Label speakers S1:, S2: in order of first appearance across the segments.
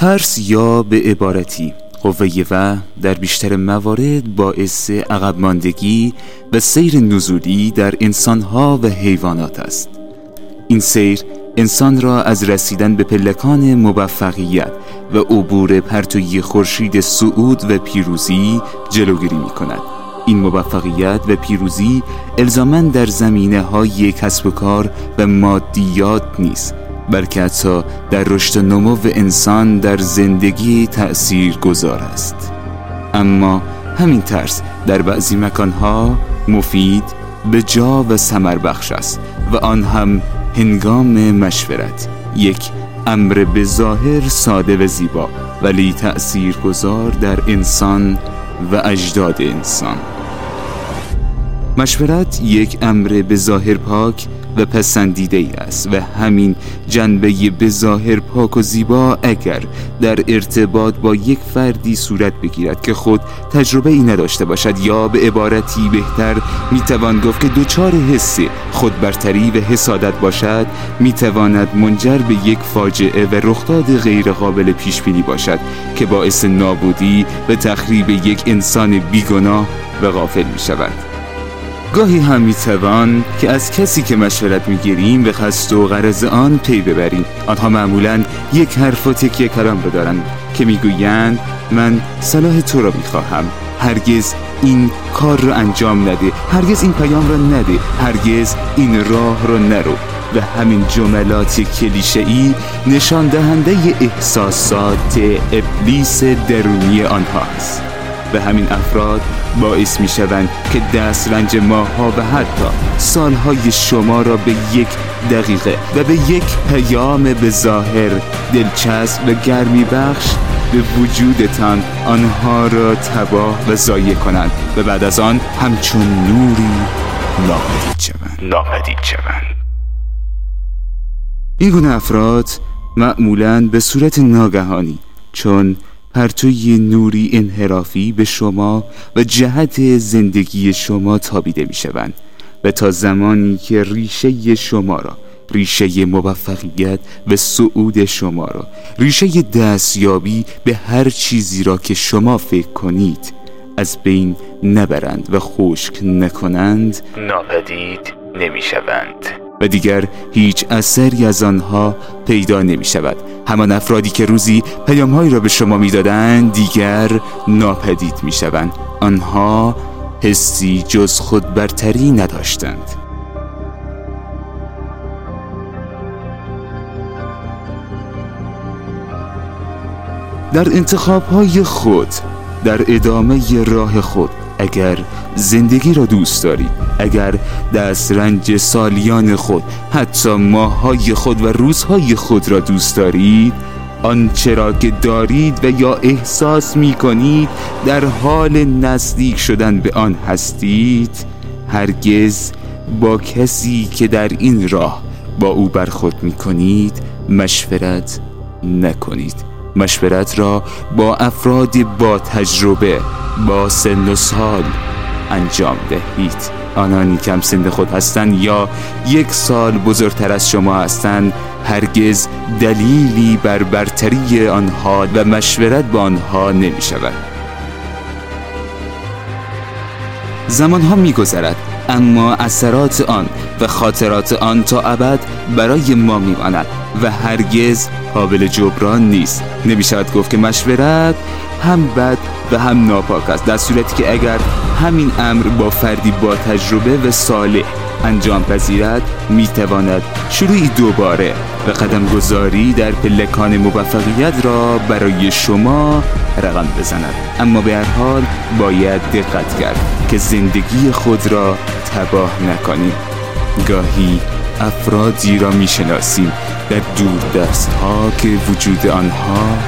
S1: ترس یا به عبارتی. قوه و در بیشتر موارد باعث عقب ماندگی و سیر نزولی در انسانها و حیوانات است. این سیر انسان را از رسیدن به پلکان موفقیت و عبور پرتوی خورشید سعود و پیروزی جلوگیری می کند این موفقیت و پیروزی الزامن در زمینه های کسب و کار و مادیات نیست. بلکه حتی در رشد و نمو انسان در زندگی تأثیر گذار است. اما همین ترس در بعضی مکانها مفید به جا و سمر بخش است و آن هم هنگام مشورت یک امر به ظاهر ساده و زیبا ولی تأثیر گذار در انسان و اجداد انسان. مشورت یک امر به ظاهر پاک و پسندیده ای است و همین جنبه به ظاهر پاک و زیبا اگر در ارتباط با یک فردی صورت بگیرد که خود تجربه ای نداشته باشد یا به عبارتی بهتر می‌توان گفت که دوچار حس خود برتری و حسادت باشد می‌تواند منجر به یک فاجعه و رخداد غیرقابل پیش بینی باشد که باعث نابودی و تخریب یک انسان بیگناه و غافل می شود گاهی هم می‌توان که از کسی که مشورت می‌گیریم به قصد و غرض آن پی ببریم. آنها معمولا یک حرف و تکیه کلام رو دارند که می‌گویند من صلاح تو را می‌خواهم. هرگز این کار را انجام نده. هرگز این پیام را نده. هرگز این راه را نرو. و همین جملات کلیشه ای نشان دهنده احساسات ابلیس درونی آنها است. و همین افراد باعث می شوند که دست رنج ماها و حتی سالهای شما را به یک دقیقه و به یک پیام به ظاهر دلچسب و گرمی بخش به وجودتان آنها را تباه و ضایع کنند و بعد از آن همچون نوری ناپدید شوند. ناپدید شوند. این گونه افراد معمولا به صورت ناگهانی چون پرتوی نوری انحرافی به شما و جهت زندگی شما تابیده می شوند و تا زمانی که ریشه شما را ریشه موفقیت و سعود شما را ریشه دستیابی به هر چیزی را که شما فکر کنید از بین نبرند و خشک نکنند ناپدید نمی شوند و دیگر هیچ اثری از آنها پیدا نمی شود همان افرادی که روزی پیامهایی را به شما می‌دادند دیگر ناپدید می شوند آنها حسی جز خود برتری نداشتند. در انتخاب خود در ادامه راه خود اگر زندگی را دوست دارید اگر دست رنج سالیان خود حتی ماهای خود و روزهای خود را دوست دارید آنچه را که دارید و یا احساس می کنید در حال نزدیک شدن به آن هستید هرگز با کسی که در این راه با او برخورد می کنید مشورت نکنید. مشورت را با افراد با تجربه با سن و سال انجام دهید. آنانی کم سن خود هستند یا یک سال بزرگتر از شما هستند هرگز دلیلی بر برتری آنها و مشورت با آنها نمی شود. زمان ها می گذرد اما اثرات آن و خاطرات آن تا ابد برای ما میماند و هرگز قابل جبران نیست. نمی شود گفت که مشورت هم بد و هم ناپاک است. در صورتی که اگر همین امر با فردی با تجربه و صالح انجام پذیرد می تواند شروعی دوباره و قدم گذاری در پلکان موفقیت را برای شما رقم بزند. اما به هر حال باید دقت کرد که زندگی خود را تباه نکنیم. گاهی افرادی را می‌شناسیم. در دور دست ها که وجود آنها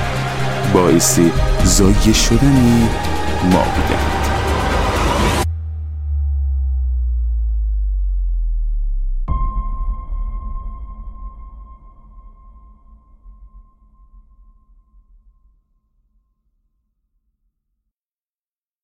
S1: باعث زایه شدن ما